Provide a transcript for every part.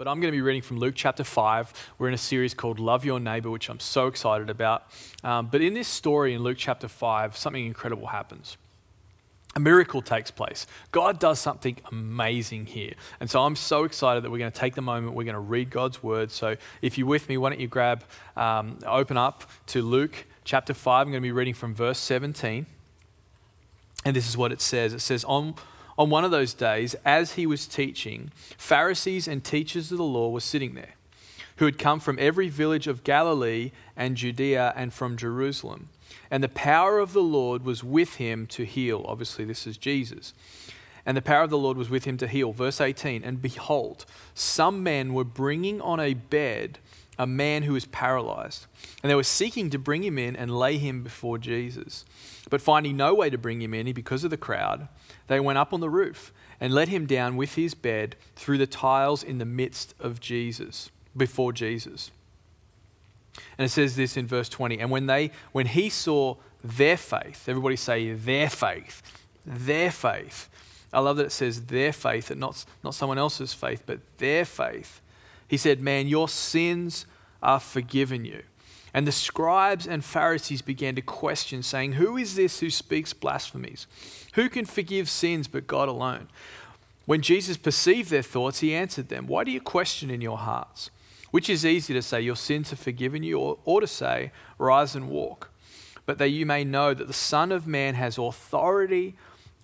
But I'm going to be reading from Luke chapter 5. We're in a series called Love Your Neighbor, which I'm so excited about. Um, but in this story in Luke chapter 5, something incredible happens. A miracle takes place. God does something amazing here. And so I'm so excited that we're going to take the moment, we're going to read God's word. So if you're with me, why don't you grab, um, open up to Luke chapter 5. I'm going to be reading from verse 17. And this is what it says it says, On on one of those days, as he was teaching, Pharisees and teachers of the law were sitting there, who had come from every village of Galilee and Judea and from Jerusalem. And the power of the Lord was with him to heal. Obviously, this is Jesus. And the power of the Lord was with him to heal. Verse 18 And behold, some men were bringing on a bed a man who was paralyzed. And they were seeking to bring him in and lay him before Jesus. But finding no way to bring him in because of the crowd, they went up on the roof and let him down with his bed through the tiles in the midst of Jesus, before Jesus. And it says this in verse 20. And when they when he saw their faith, everybody say their faith, their faith. I love that it says their faith and not, not someone else's faith, but their faith. He said, Man, your sins are forgiven you. And the scribes and Pharisees began to question, saying, Who is this who speaks blasphemies? Who can forgive sins but God alone? When Jesus perceived their thoughts, he answered them, Why do you question in your hearts? Which is easy to say, Your sins are forgiven you, or, or to say, Rise and walk. But that you may know that the Son of Man has authority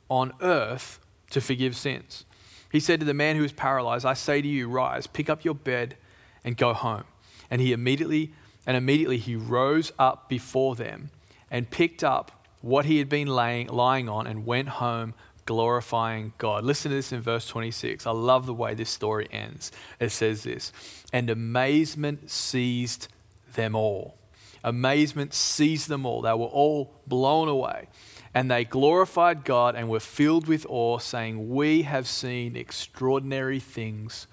on earth to forgive sins. He said to the man who was paralyzed, I say to you, rise, pick up your bed, and go home. And he immediately and immediately he rose up before them and picked up what he had been laying, lying on and went home glorifying God. Listen to this in verse 26. I love the way this story ends. It says this And amazement seized them all. Amazement seized them all. They were all blown away. And they glorified God and were filled with awe, saying, We have seen extraordinary things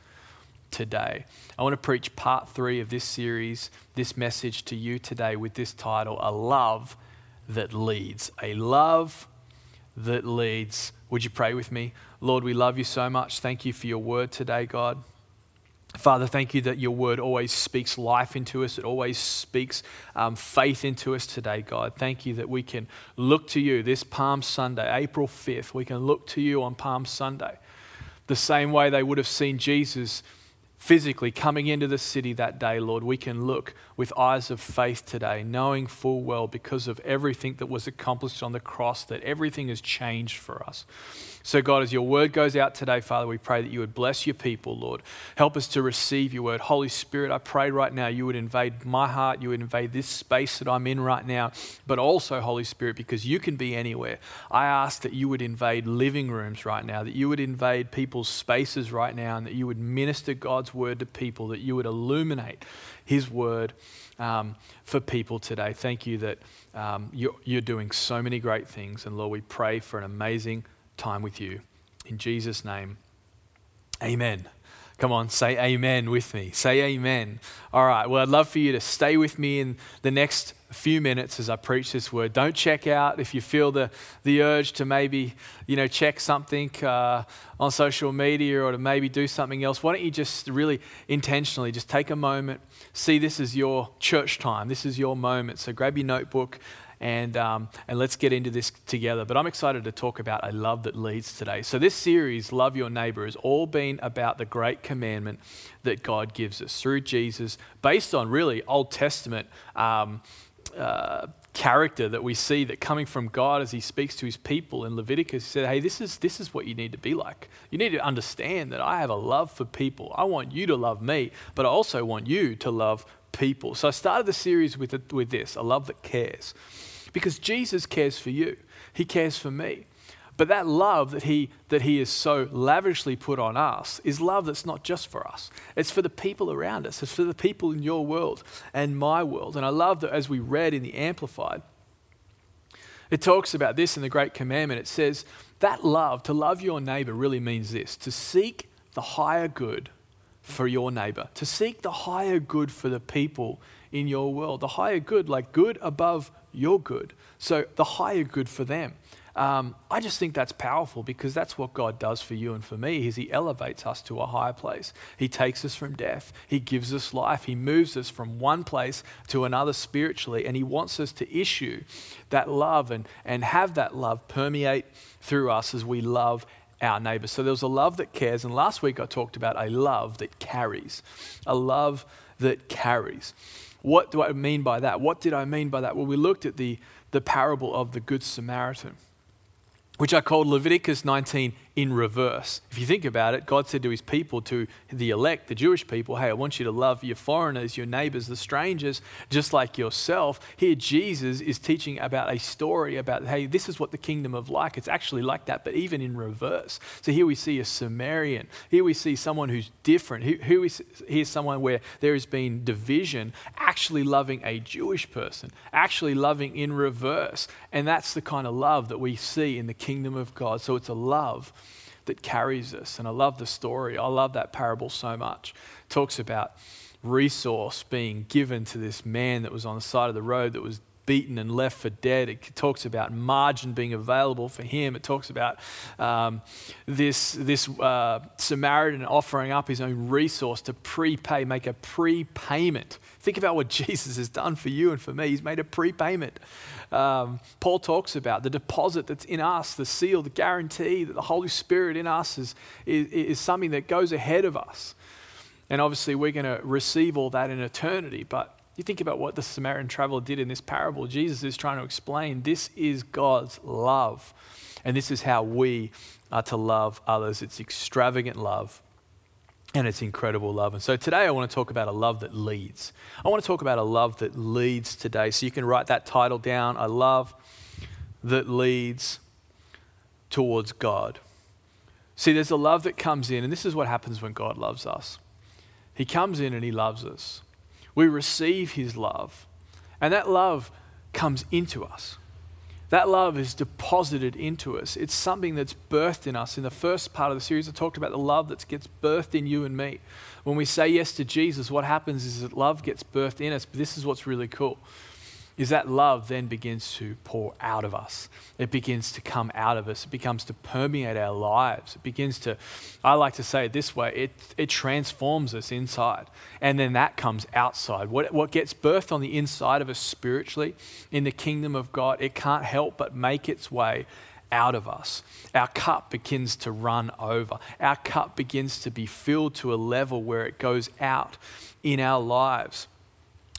today. I want to preach part three of this series, this message to you today with this title A Love That Leads. A Love That Leads. Would you pray with me? Lord, we love you so much. Thank you for your word today, God. Father, thank you that your word always speaks life into us. It always speaks um, faith into us today, God. Thank you that we can look to you this Palm Sunday, April 5th. We can look to you on Palm Sunday. The same way they would have seen Jesus physically coming into the city that day, Lord, we can look with eyes of faith today, knowing full well because of everything that was accomplished on the cross that everything has changed for us. So, God, as your word goes out today, Father, we pray that you would bless your people, Lord. Help us to receive your word. Holy Spirit, I pray right now you would invade my heart, you would invade this space that I'm in right now, but also, Holy Spirit, because you can be anywhere. I ask that you would invade living rooms right now, that you would invade people's spaces right now, and that you would minister God's word to people, that you would illuminate his word um, for people today. Thank you that um, you're, you're doing so many great things. And Lord, we pray for an amazing time with you. In Jesus' name, amen. Come on, say amen with me. Say amen. All right, well, I'd love for you to stay with me in the next few minutes as I preach this word. Don't check out if you feel the, the urge to maybe, you know, check something uh, on social media or to maybe do something else. Why don't you just really intentionally just take a moment, see this is your church time, this is your moment. So grab your notebook and, um, and let's get into this together. But I'm excited to talk about a love that leads today. So, this series, Love Your Neighbor, has all been about the great commandment that God gives us through Jesus, based on really Old Testament. Um, uh, character that we see that coming from God as he speaks to his people in Leviticus, he said, Hey, this is, this is what you need to be like. You need to understand that I have a love for people. I want you to love me, but I also want you to love people. So I started the series with, with this a love that cares because Jesus cares for you, He cares for me. But that love that he, that he has so lavishly put on us is love that's not just for us. It's for the people around us. It's for the people in your world and my world. And I love that as we read in the Amplified, it talks about this in the Great Commandment. It says that love, to love your neighbor, really means this to seek the higher good for your neighbor, to seek the higher good for the people in your world, the higher good, like good above your good. So the higher good for them. Um, I just think that's powerful because that's what God does for you and for me is he elevates us to a higher place. He takes us from death. He gives us life. He moves us from one place to another spiritually and he wants us to issue that love and, and have that love permeate through us as we love our neighbors. So there's a love that cares and last week I talked about a love that carries. A love that carries. What do I mean by that? What did I mean by that? Well, we looked at the, the parable of the Good Samaritan which I called Leviticus 19 in reverse. If you think about it, God said to his people, to the elect, the Jewish people, hey, I want you to love your foreigners, your neighbors, the strangers, just like yourself. Here, Jesus is teaching about a story about, hey, this is what the kingdom of like. It's actually like that, but even in reverse. So here we see a Samaritan. Here we see someone who's different. Here, here's someone where there has been division, actually loving a Jewish person, actually loving in reverse. And that's the kind of love that we see in the kingdom of God. So it's a love that carries us. And I love the story. I love that parable so much. It talks about resource being given to this man that was on the side of the road that was beaten and left for dead. It talks about margin being available for him. It talks about um, this, this uh, Samaritan offering up his own resource to prepay, make a prepayment. Think about what Jesus has done for you and for me. He's made a prepayment. Um, Paul talks about the deposit that's in us, the seal, the guarantee that the Holy Spirit in us is, is, is something that goes ahead of us. And obviously, we're going to receive all that in eternity. But you think about what the Samaritan traveler did in this parable. Jesus is trying to explain this is God's love. And this is how we are to love others. It's extravagant love and it's incredible love. And so today I want to talk about a love that leads. I want to talk about a love that leads today. So you can write that title down A Love That Leads Towards God. See, there's a love that comes in, and this is what happens when God loves us. He comes in and He loves us. We receive His love, and that love comes into us. That love is deposited into us. It's something that's birthed in us. In the first part of the series, I talked about the love that gets birthed in you and me. When we say yes to Jesus, what happens is that love gets birthed in us. But this is what's really cool is that love then begins to pour out of us. It begins to come out of us. It becomes to permeate our lives. It begins to, I like to say it this way, it, it transforms us inside. And then that comes outside. What, what gets birthed on the inside of us spiritually in the kingdom of God, it can't help but make its way out of us. Our cup begins to run over. Our cup begins to be filled to a level where it goes out in our lives.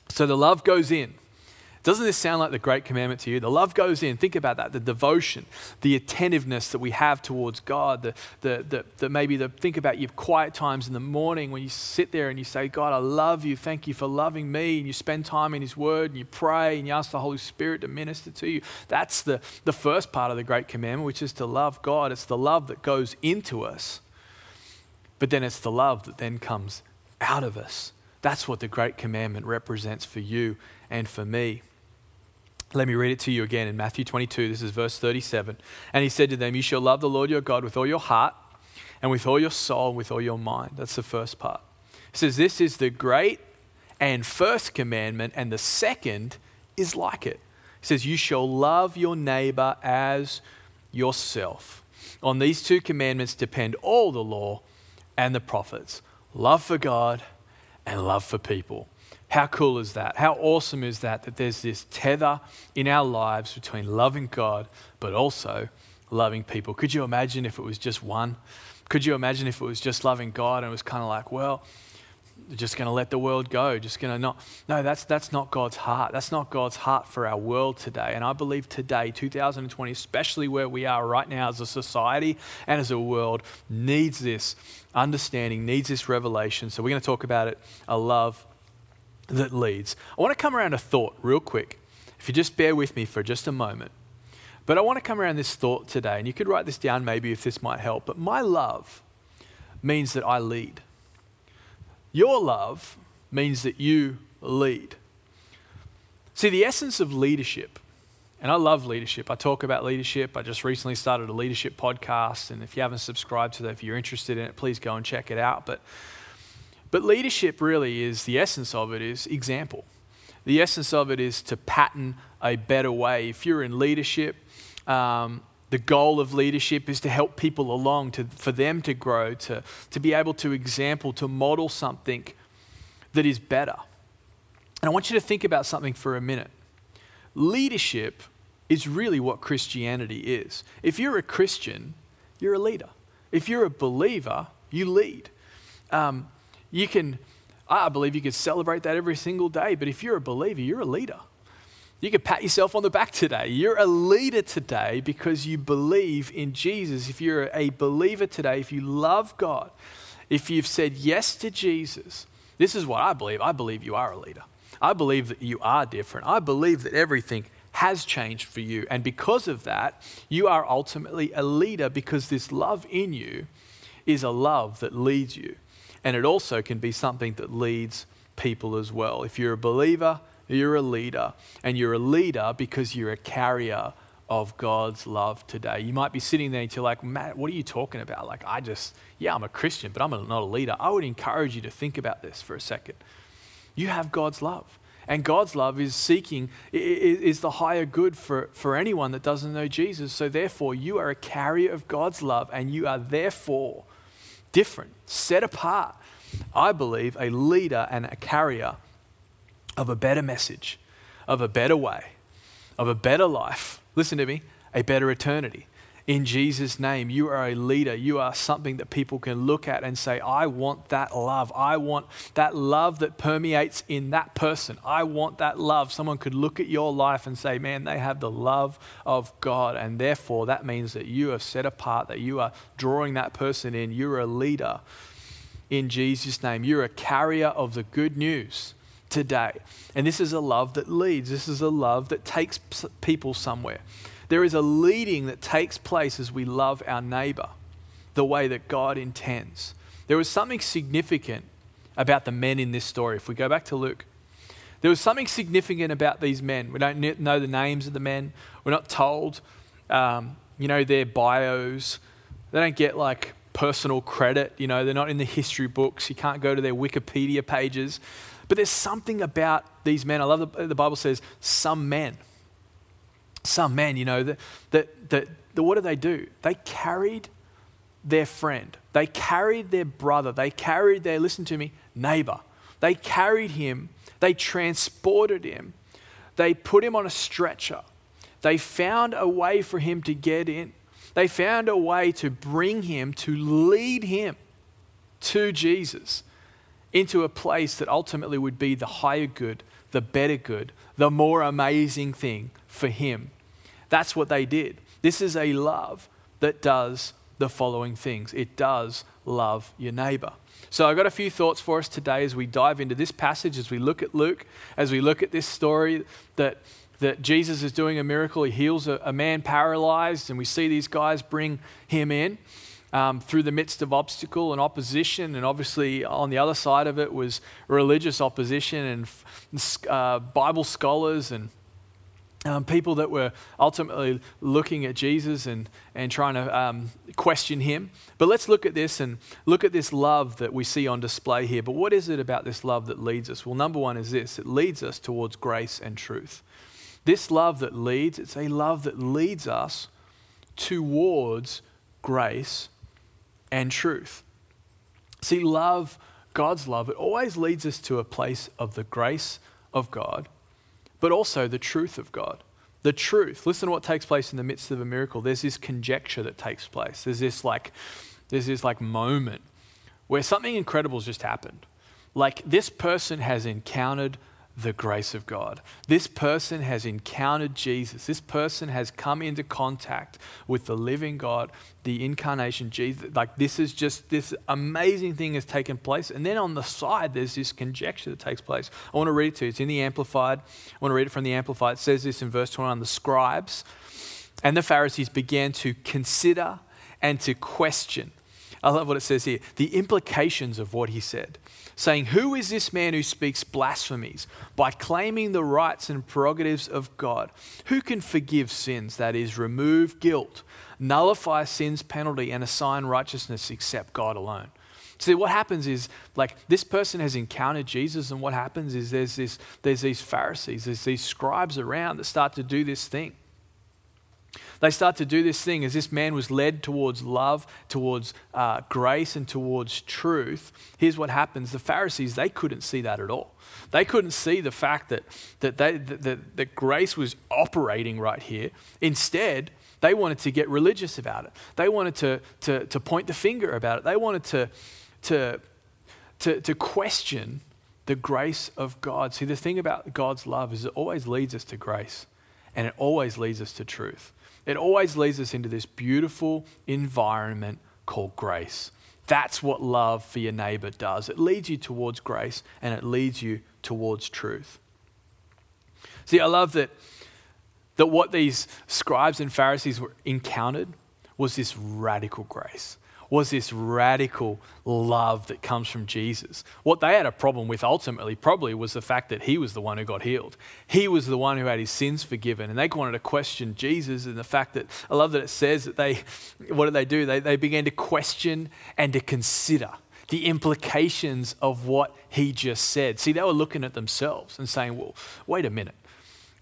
So the love goes in doesn't this sound like the great commandment to you? The love goes in. Think about that. The devotion, the attentiveness that we have towards God, the, the, the, the maybe the, think about your quiet times in the morning when you sit there and you say, God, I love you. Thank you for loving me. And you spend time in His Word and you pray and you ask the Holy Spirit to minister to you. That's the, the first part of the great commandment, which is to love God. It's the love that goes into us, but then it's the love that then comes out of us. That's what the great commandment represents for you and for me. Let me read it to you again in Matthew 22. This is verse 37. And he said to them, You shall love the Lord your God with all your heart and with all your soul and with all your mind. That's the first part. He says, This is the great and first commandment, and the second is like it. He says, You shall love your neighbor as yourself. On these two commandments depend all the law and the prophets love for God and love for people. How cool is that? How awesome is that? That there's this tether in our lives between loving God, but also loving people. Could you imagine if it was just one? Could you imagine if it was just loving God and it was kind of like, well, just going to let the world go, just going to not. No, that's, that's not God's heart. That's not God's heart for our world today. And I believe today, 2020, especially where we are right now as a society and as a world, needs this understanding, needs this revelation. So we're going to talk about it a love that leads. I want to come around a thought real quick. If you just bear with me for just a moment. But I want to come around this thought today, and you could write this down maybe if this might help. But my love means that I lead. Your love means that you lead. See, the essence of leadership, and I love leadership. I talk about leadership. I just recently started a leadership podcast, and if you haven't subscribed to that, if you're interested in it, please go and check it out. But, but leadership really is the essence of it is example. The essence of it is to pattern a better way. If you're in leadership, um, the goal of leadership is to help people along, to, for them to grow, to, to be able to example, to model something that is better. And I want you to think about something for a minute. Leadership is really what Christianity is. If you're a Christian, you're a leader. If you're a believer, you lead. Um, you can, I believe you could celebrate that every single day, but if you're a believer, you're a leader. You can pat yourself on the back today. You're a leader today because you believe in Jesus. If you're a believer today, if you love God, if you've said yes to Jesus, this is what I believe. I believe you are a leader. I believe that you are different. I believe that everything has changed for you. And because of that, you are ultimately a leader because this love in you is a love that leads you. And it also can be something that leads people as well. If you're a believer, you're a leader, and you're a leader because you're a carrier of God's love today. You might be sitting there and you're like, Matt, what are you talking about? Like, I just, yeah, I'm a Christian, but I'm not a leader. I would encourage you to think about this for a second. You have God's love. And God's love is seeking, is the higher good for, for anyone that doesn't know Jesus. So therefore, you are a carrier of God's love, and you are therefore different, set apart. I believe a leader and a carrier of a better message, of a better way, of a better life. Listen to me, a better eternity. In Jesus' name, you are a leader. You are something that people can look at and say, I want that love. I want that love that permeates in that person. I want that love. Someone could look at your life and say, man, they have the love of God. And therefore, that means that you are set apart, that you are drawing that person in. You're a leader in Jesus' name. You're a carrier of the good news today. And this is a love that leads, this is a love that takes people somewhere. There is a leading that takes place as we love our neighbor the way that God intends. There was something significant about the men in this story. If we go back to Luke, there was something significant about these men. We don't know the names of the men, we're not told, um, you know, their bios. They don't get like personal credit, you know, they're not in the history books. You can't go to their Wikipedia pages. But there's something about these men. I love the, the Bible says some men. Some men, you know, that, that, that, what did they do? They carried their friend. They carried their brother. They carried their, listen to me, neighbor. They carried him. They transported him. They put him on a stretcher. They found a way for him to get in. They found a way to bring him, to lead him to Jesus into a place that ultimately would be the higher good, the better good, the more amazing thing for him. That's what they did. This is a love that does the following things it does love your neighbor. So, I've got a few thoughts for us today as we dive into this passage, as we look at Luke, as we look at this story that, that Jesus is doing a miracle. He heals a, a man paralyzed, and we see these guys bring him in um, through the midst of obstacle and opposition. And obviously, on the other side of it was religious opposition and uh, Bible scholars and um, people that were ultimately looking at Jesus and, and trying to um, question him. But let's look at this and look at this love that we see on display here. But what is it about this love that leads us? Well, number one is this it leads us towards grace and truth. This love that leads, it's a love that leads us towards grace and truth. See, love, God's love, it always leads us to a place of the grace of God, but also the truth of God. The truth. Listen to what takes place in the midst of a miracle. There's this conjecture that takes place. There's this like, there's this like moment where something incredible has just happened. Like this person has encountered the grace of God. This person has encountered Jesus. This person has come into contact with the living God, the incarnation, Jesus. Like this is just this amazing thing has taken place. And then on the side, there's this conjecture that takes place. I want to read it to you. It's in the Amplified. I want to read it from the Amplified. It says this in verse 21 the scribes and the Pharisees began to consider and to question. I love what it says here the implications of what he said, saying, Who is this man who speaks blasphemies by claiming the rights and prerogatives of God? Who can forgive sins, that is, remove guilt, nullify sin's penalty, and assign righteousness except God alone? See, what happens is, like, this person has encountered Jesus, and what happens is there's, this, there's these Pharisees, there's these scribes around that start to do this thing. They start to do this thing as this man was led towards love, towards uh, grace, and towards truth. Here's what happens the Pharisees, they couldn't see that at all. They couldn't see the fact that, that, they, that, that, grace was operating right here. Instead, they wanted to get religious about it. They wanted to, to, to point the finger about it. They wanted to, to, to, to question the grace of God. See, the thing about God's love is it always leads us to grace and it always leads us to truth. It always leads us into this beautiful environment called grace. That's what love for your neighbor does. It leads you towards grace and it leads you towards truth. See, I love that, that what these scribes and Pharisees were encountered was this radical grace was this radical love that comes from Jesus. What they had a problem with ultimately probably was the fact that he was the one who got healed. He was the one who had his sins forgiven. And they wanted to question Jesus and the fact that, I love that it says that they, what did they do? They, they began to question and to consider the implications of what he just said. See, they were looking at themselves and saying, well, wait a minute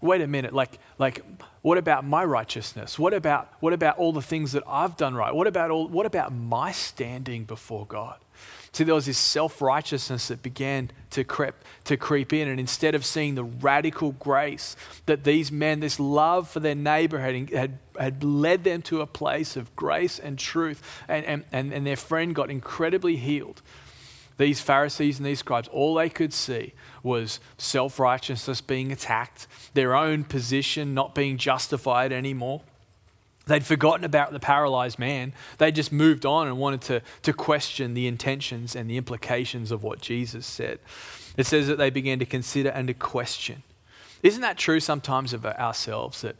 wait a minute, like, like what about my righteousness? What about, what about all the things that I've done right? What about, all, what about my standing before God? See, there was this self righteousness that began to creep, to creep in. And instead of seeing the radical grace that these men, this love for their neighbor, had, had, had led them to a place of grace and truth, and, and, and, and their friend got incredibly healed, these Pharisees and these scribes, all they could see was self righteousness being attacked, their own position not being justified anymore. They'd forgotten about the paralyzed man. They just moved on and wanted to, to question the intentions and the implications of what Jesus said. It says that they began to consider and to question. Isn't that true sometimes of ourselves? That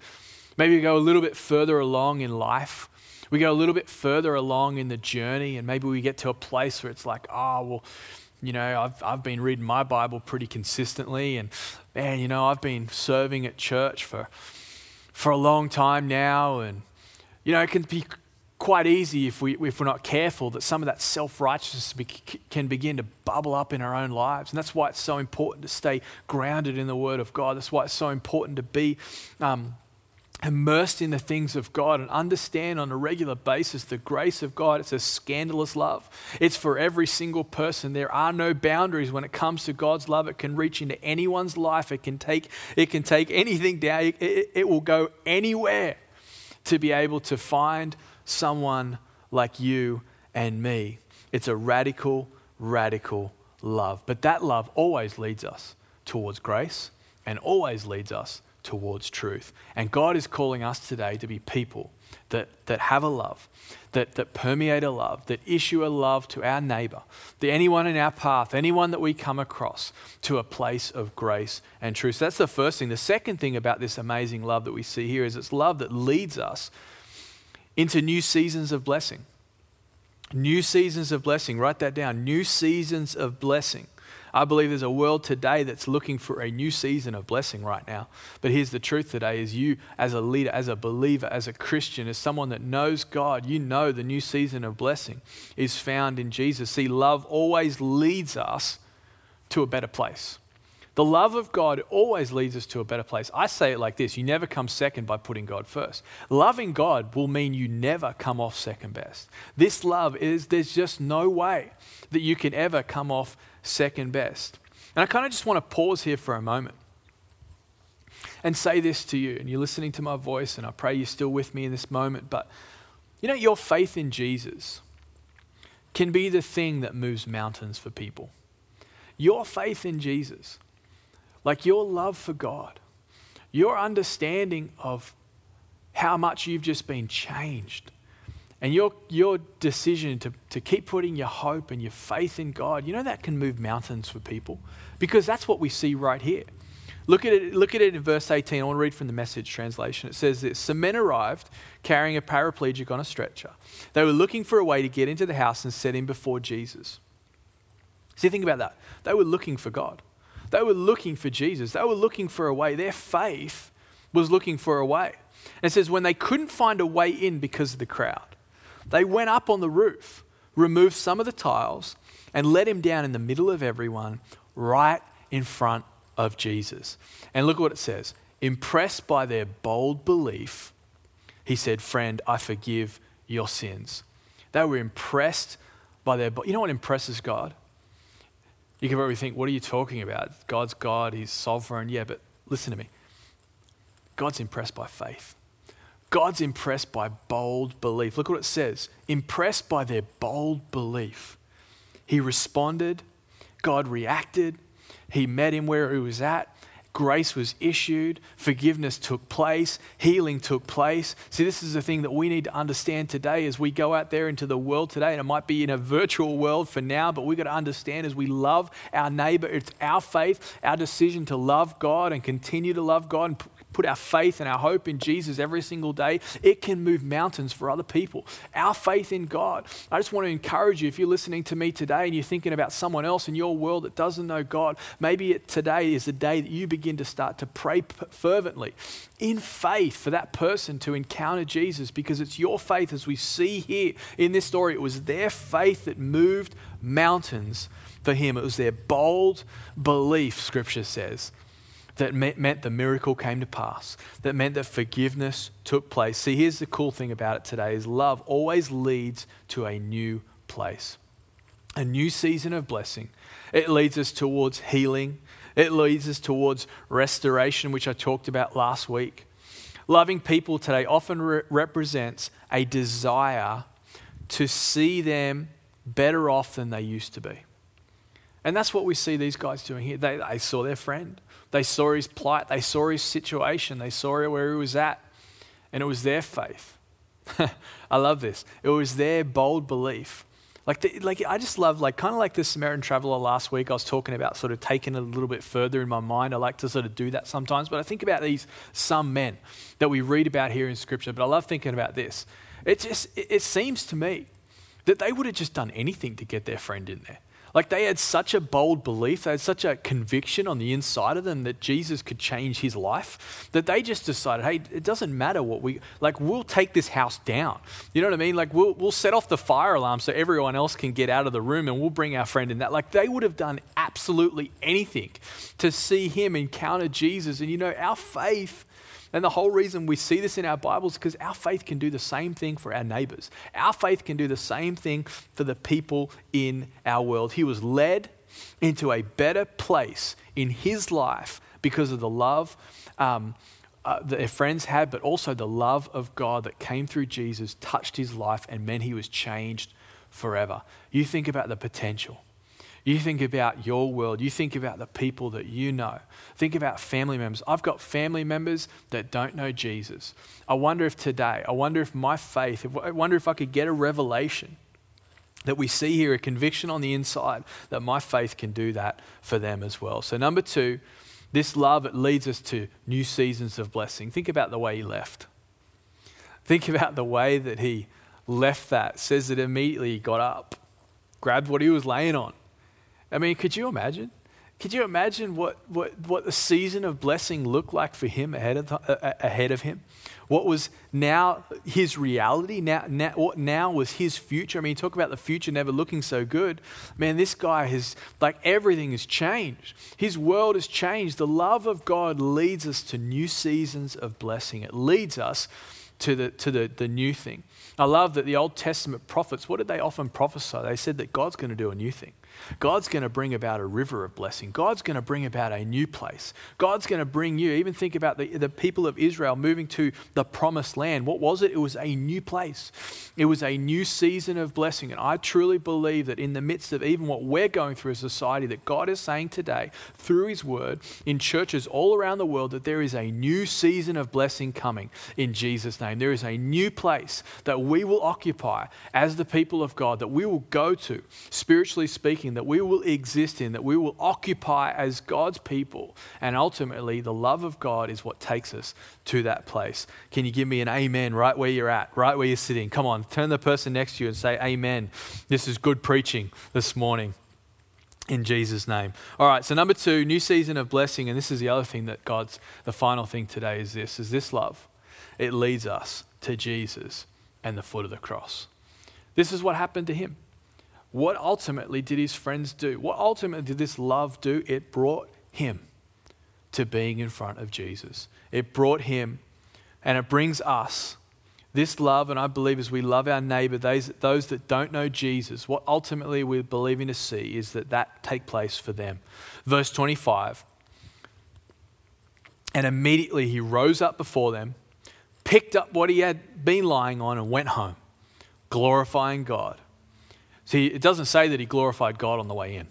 maybe we go a little bit further along in life we go a little bit further along in the journey, and maybe we get to a place where it's like, oh, well, you know, I've, I've been reading my Bible pretty consistently, and man, you know, I've been serving at church for, for a long time now, and, you know, it can be quite easy if, we, if we're not careful that some of that self righteousness can begin to bubble up in our own lives. And that's why it's so important to stay grounded in the Word of God. That's why it's so important to be um, immersed in the things of God and understand on a regular basis the grace of God. It's a scandalous love. It's for every single person. There are no boundaries when it comes to God's love. It can reach into anyone's life. It can take, it can take anything down. It, it, it will go anywhere to be able to find someone like you and me. It's a radical, radical love. But that love always leads us towards grace and always leads us towards truth. And God is calling us today to be people that, that have a love, that, that permeate a love, that issue a love to our neighbor, to anyone in our path, anyone that we come across, to a place of grace and truth. So that's the first thing. The second thing about this amazing love that we see here is it's love that leads us into new seasons of blessing. New seasons of blessing. Write that down. New seasons of blessing. I believe there's a world today that's looking for a new season of blessing right now. But here's the truth today is you as a leader, as a believer, as a Christian, as someone that knows God, you know the new season of blessing is found in Jesus. See, love always leads us to a better place. The love of God always leads us to a better place. I say it like this you never come second by putting God first. Loving God will mean you never come off second best. This love is, there's just no way that you can ever come off second best. And I kind of just want to pause here for a moment and say this to you. And you're listening to my voice, and I pray you're still with me in this moment. But you know, your faith in Jesus can be the thing that moves mountains for people. Your faith in Jesus, like your love for God, your understanding of how much you've just been changed and your, your decision to, to keep putting your hope and your faith in God, you know that can move mountains for people because that's what we see right here. Look at it, look at it in verse 18. I want to read from the message translation. It says this Some men arrived carrying a paraplegic on a stretcher. They were looking for a way to get into the house and set him before Jesus. See, think about that. They were looking for God. They were looking for Jesus. They were looking for a way. Their faith was looking for a way. And it says, when they couldn't find a way in because of the crowd, they went up on the roof, removed some of the tiles, and let him down in the middle of everyone, right in front of Jesus. And look what it says. Impressed by their bold belief, he said, Friend, I forgive your sins. They were impressed by their. You know what impresses God? You can probably think, what are you talking about? God's God, He's sovereign. Yeah, but listen to me. God's impressed by faith. God's impressed by bold belief. Look what it says impressed by their bold belief. He responded, God reacted, He met him where he was at, grace was issued, forgiveness took place, healing took place. See, this is the thing that we need to understand today as we go out there into the world today. And it might be in a virtual world for now, but we've got to understand as we love our neighbor, it's our faith, our decision to love God and continue to love God and put our faith and our hope in Jesus every single day, it can move mountains for other people. Our faith in God. I just want to encourage you if you're listening to me today and you're thinking about someone else in your world that doesn't know God, maybe today is the day that you begin to start to pray fervently in faith for that person to encounter Jesus because it's your faith, as we see here in this story, it was their faith that moved mountains for him. It was their bold belief, scripture says that meant the miracle came to pass, that meant that forgiveness took place. See, here's the cool thing about it today is love always leads to a new place. A new season of blessing. It leads us towards healing. It leads us towards restoration, which I talked about last week. Loving people today often re- represents a desire to see them better off than they used to be. And that's what we see these guys doing here. They, they saw their friend, they saw his plight, they saw his situation, they saw where he was at, and it was their faith. I love this. It was their bold belief. Like, the, like I just love, like, kind of like the Samaritan traveler last week. I was talking about sort of taking it a little bit further in my mind. I like to sort of do that sometimes, but I think about these some men that we read about here in Scripture. But I love thinking about this. It just, it, it seems to me that they would have just done anything to get their friend in there. Like they had such a bold belief, they had such a conviction on the inside of them that Jesus could change his life that they just decided, hey, it doesn't matter what we like, we'll take this house down. You know what I mean? Like we'll we'll set off the fire alarm so everyone else can get out of the room and we'll bring our friend in that. Like they would have done absolutely anything to see him encounter Jesus. And you know, our faith and the whole reason we see this in our Bibles is because our faith can do the same thing for our neighbors. Our faith can do the same thing for the people in our world. He was led into a better place in his life because of the love um, uh, that their friends had, but also the love of God that came through Jesus, touched his life, and meant he was changed forever. You think about the potential. You think about your world. You think about the people that you know. Think about family members. I've got family members that don't know Jesus. I wonder if today, I wonder if my faith, I wonder if I could get a revelation that we see here, a conviction on the inside, that my faith can do that for them as well. So, number two, this love it leads us to new seasons of blessing. Think about the way he left. Think about the way that he left that. Says that immediately he got up, grabbed what he was laying on, I mean, could you imagine? Could you imagine what, what, what the season of blessing looked like for him ahead of, uh, ahead of him? What was now his reality? Now, now, what now was his future? I mean, talk about the future never looking so good. Man, this guy has, like, everything has changed. His world has changed. The love of God leads us to new seasons of blessing, it leads us to the, to the, the new thing. I love that the Old Testament prophets, what did they often prophesy? They said that God's going to do a new thing. God's going to bring about a river of blessing. God's going to bring about a new place. God's going to bring you, even think about the, the people of Israel moving to the promised land. What was it? It was a new place, it was a new season of blessing. And I truly believe that in the midst of even what we're going through as a society, that God is saying today through His word in churches all around the world that there is a new season of blessing coming in Jesus' name. There is a new place that we will occupy as the people of God, that we will go to, spiritually speaking that we will exist in, that we will occupy as God's people. And ultimately, the love of God is what takes us to that place. Can you give me an amen right where you're at, right where you're sitting? Come on, turn the person next to you and say, Amen. This is good preaching this morning in Jesus' name. All right, so number two, new season of blessing, and this is the other thing that God's, the final thing today is this, is this love. It leads us to Jesus and the foot of the cross. This is what happened to him. What ultimately did his friends do? What ultimately did this love do? It brought him to being in front of Jesus. It brought him, and it brings us this love, and I believe as we love our neighbor, those, those that don't know Jesus, what ultimately we're believing to see is that that take place for them. Verse 25. And immediately he rose up before them, picked up what he had been lying on, and went home, glorifying God. See, it doesn't say that he glorified God on the way in,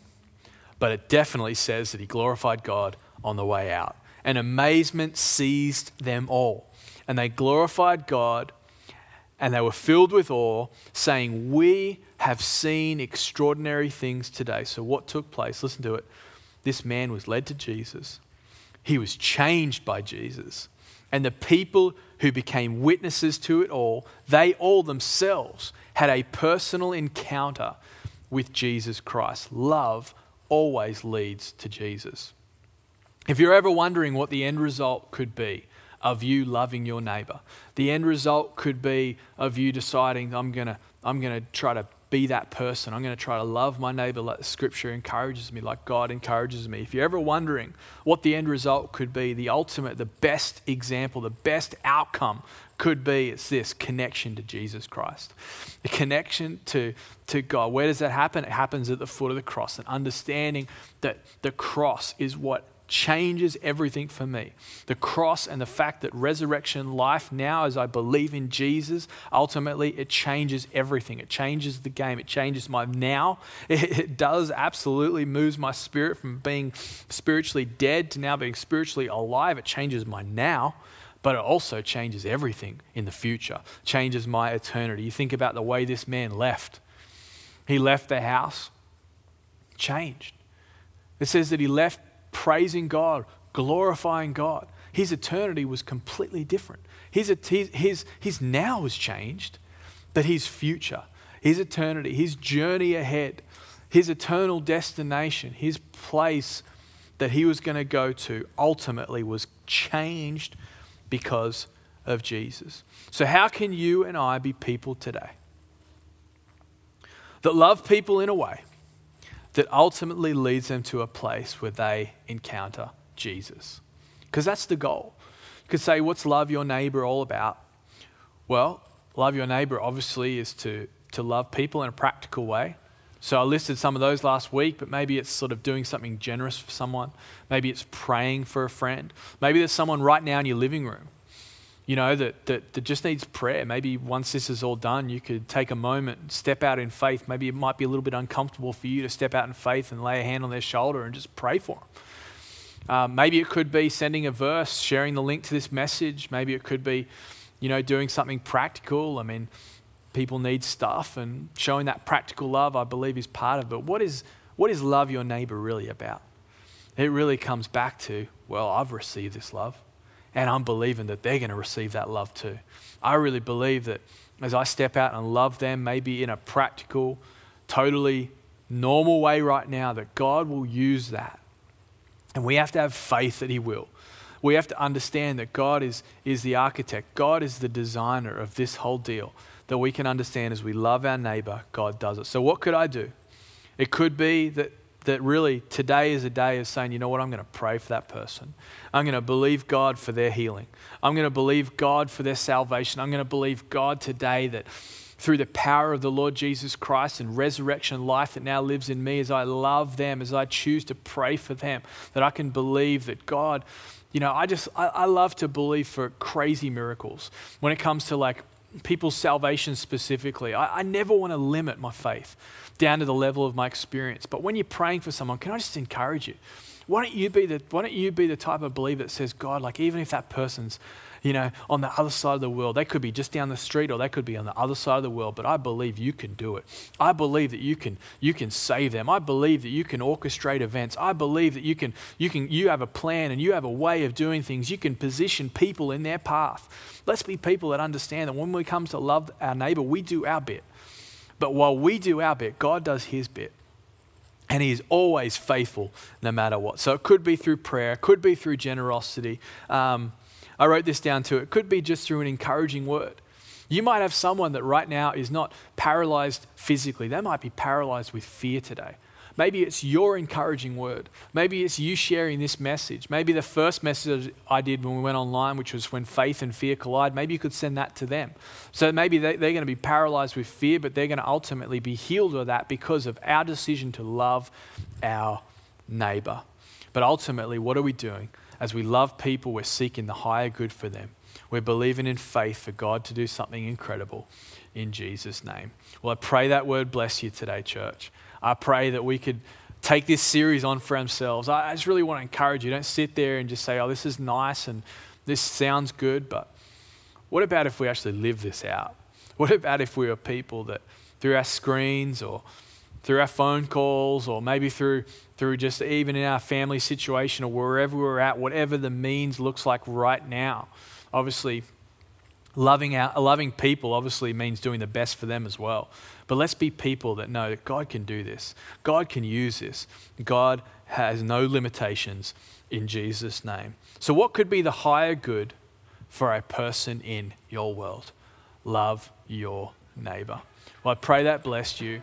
but it definitely says that he glorified God on the way out. And amazement seized them all. And they glorified God and they were filled with awe, saying, We have seen extraordinary things today. So, what took place? Listen to it. This man was led to Jesus, he was changed by Jesus. And the people who became witnesses to it all, they all themselves had a personal encounter with Jesus Christ. Love always leads to Jesus. If you're ever wondering what the end result could be, of you loving your neighbor. The end result could be of you deciding, I'm going to I'm going to try to be that person. I'm going to try to love my neighbor like scripture encourages me, like God encourages me. If you're ever wondering what the end result could be, the ultimate, the best example, the best outcome could be it's this connection to Jesus Christ. The connection to, to God. Where does that happen? It happens at the foot of the cross, and understanding that the cross is what changes everything for me. The cross and the fact that resurrection life now, as I believe in Jesus, ultimately it changes everything. It changes the game. It changes my now. It, it does absolutely moves my spirit from being spiritually dead to now being spiritually alive. It changes my now but it also changes everything in the future, changes my eternity. You think about the way this man left. He left the house, changed. It says that he left praising God, glorifying God. His eternity was completely different. His, his, his now was changed, but his future, his eternity, his journey ahead, his eternal destination, his place that he was going to go to ultimately was changed because of Jesus. So, how can you and I be people today that love people in a way that ultimately leads them to a place where they encounter Jesus. Because that's the goal. You could say, What's love your neighbor all about? Well, love your neighbor obviously is to, to love people in a practical way. So I listed some of those last week, but maybe it's sort of doing something generous for someone. Maybe it's praying for a friend. Maybe there's someone right now in your living room you know, that, that, that just needs prayer. Maybe once this is all done, you could take a moment, step out in faith. Maybe it might be a little bit uncomfortable for you to step out in faith and lay a hand on their shoulder and just pray for them. Um, maybe it could be sending a verse, sharing the link to this message. Maybe it could be, you know, doing something practical. I mean, people need stuff, and showing that practical love, I believe, is part of it. What is, what is love your neighbor really about? It really comes back to, well, I've received this love. And I'm believing that they're going to receive that love too. I really believe that as I step out and love them, maybe in a practical, totally normal way right now, that God will use that. And we have to have faith that He will. We have to understand that God is, is the architect, God is the designer of this whole deal. That we can understand as we love our neighbor, God does it. So, what could I do? It could be that that really today is a day of saying, you know what, I'm going to pray for that person. I'm going to believe God for their healing. I'm going to believe God for their salvation. I'm going to believe God today that through the power of the Lord Jesus Christ and resurrection life that now lives in me, as I love them, as I choose to pray for them, that I can believe that God, you know, I just, I, I love to believe for crazy miracles when it comes to like people's salvation specifically. I, I never want to limit my faith down to the level of my experience. But when you're praying for someone, can I just encourage you? Why don't you be the, why don't you be the type of believer that says, God, like even if that person's you know, on the other side of the world. They could be just down the street or they could be on the other side of the world, but I believe you can do it. I believe that you can you can save them. I believe that you can orchestrate events. I believe that you can you can you have a plan and you have a way of doing things. You can position people in their path. Let's be people that understand that when we come to love our neighbor, we do our bit. But while we do our bit, God does his bit. And he is always faithful no matter what. So it could be through prayer, could be through generosity. Um, I wrote this down too. It could be just through an encouraging word. You might have someone that right now is not paralyzed physically, they might be paralyzed with fear today. Maybe it's your encouraging word. Maybe it's you sharing this message. Maybe the first message I did when we went online, which was when faith and fear collide, maybe you could send that to them. So maybe they, are going to be paralyzed with fear, but they're going to ultimately be healed of that because of our decision to love our neighbor. But ultimately, what are we doing? As we love people, we're seeking the higher good for them. We're believing in faith for God to do something incredible in Jesus' name. Well, I pray that word bless you today, church. I pray that we could take this series on for ourselves. I just really want to encourage you. Don't sit there and just say, oh, this is nice and this sounds good, but what about if we actually live this out? What about if we are people that through our screens or through our phone calls or maybe through through just even in our family situation or wherever we're at, whatever the means looks like right now. Obviously, loving, our, loving people obviously means doing the best for them as well. But let's be people that know that God can do this, God can use this, God has no limitations in Jesus' name. So, what could be the higher good for a person in your world? Love your neighbor. Well, I pray that blessed you.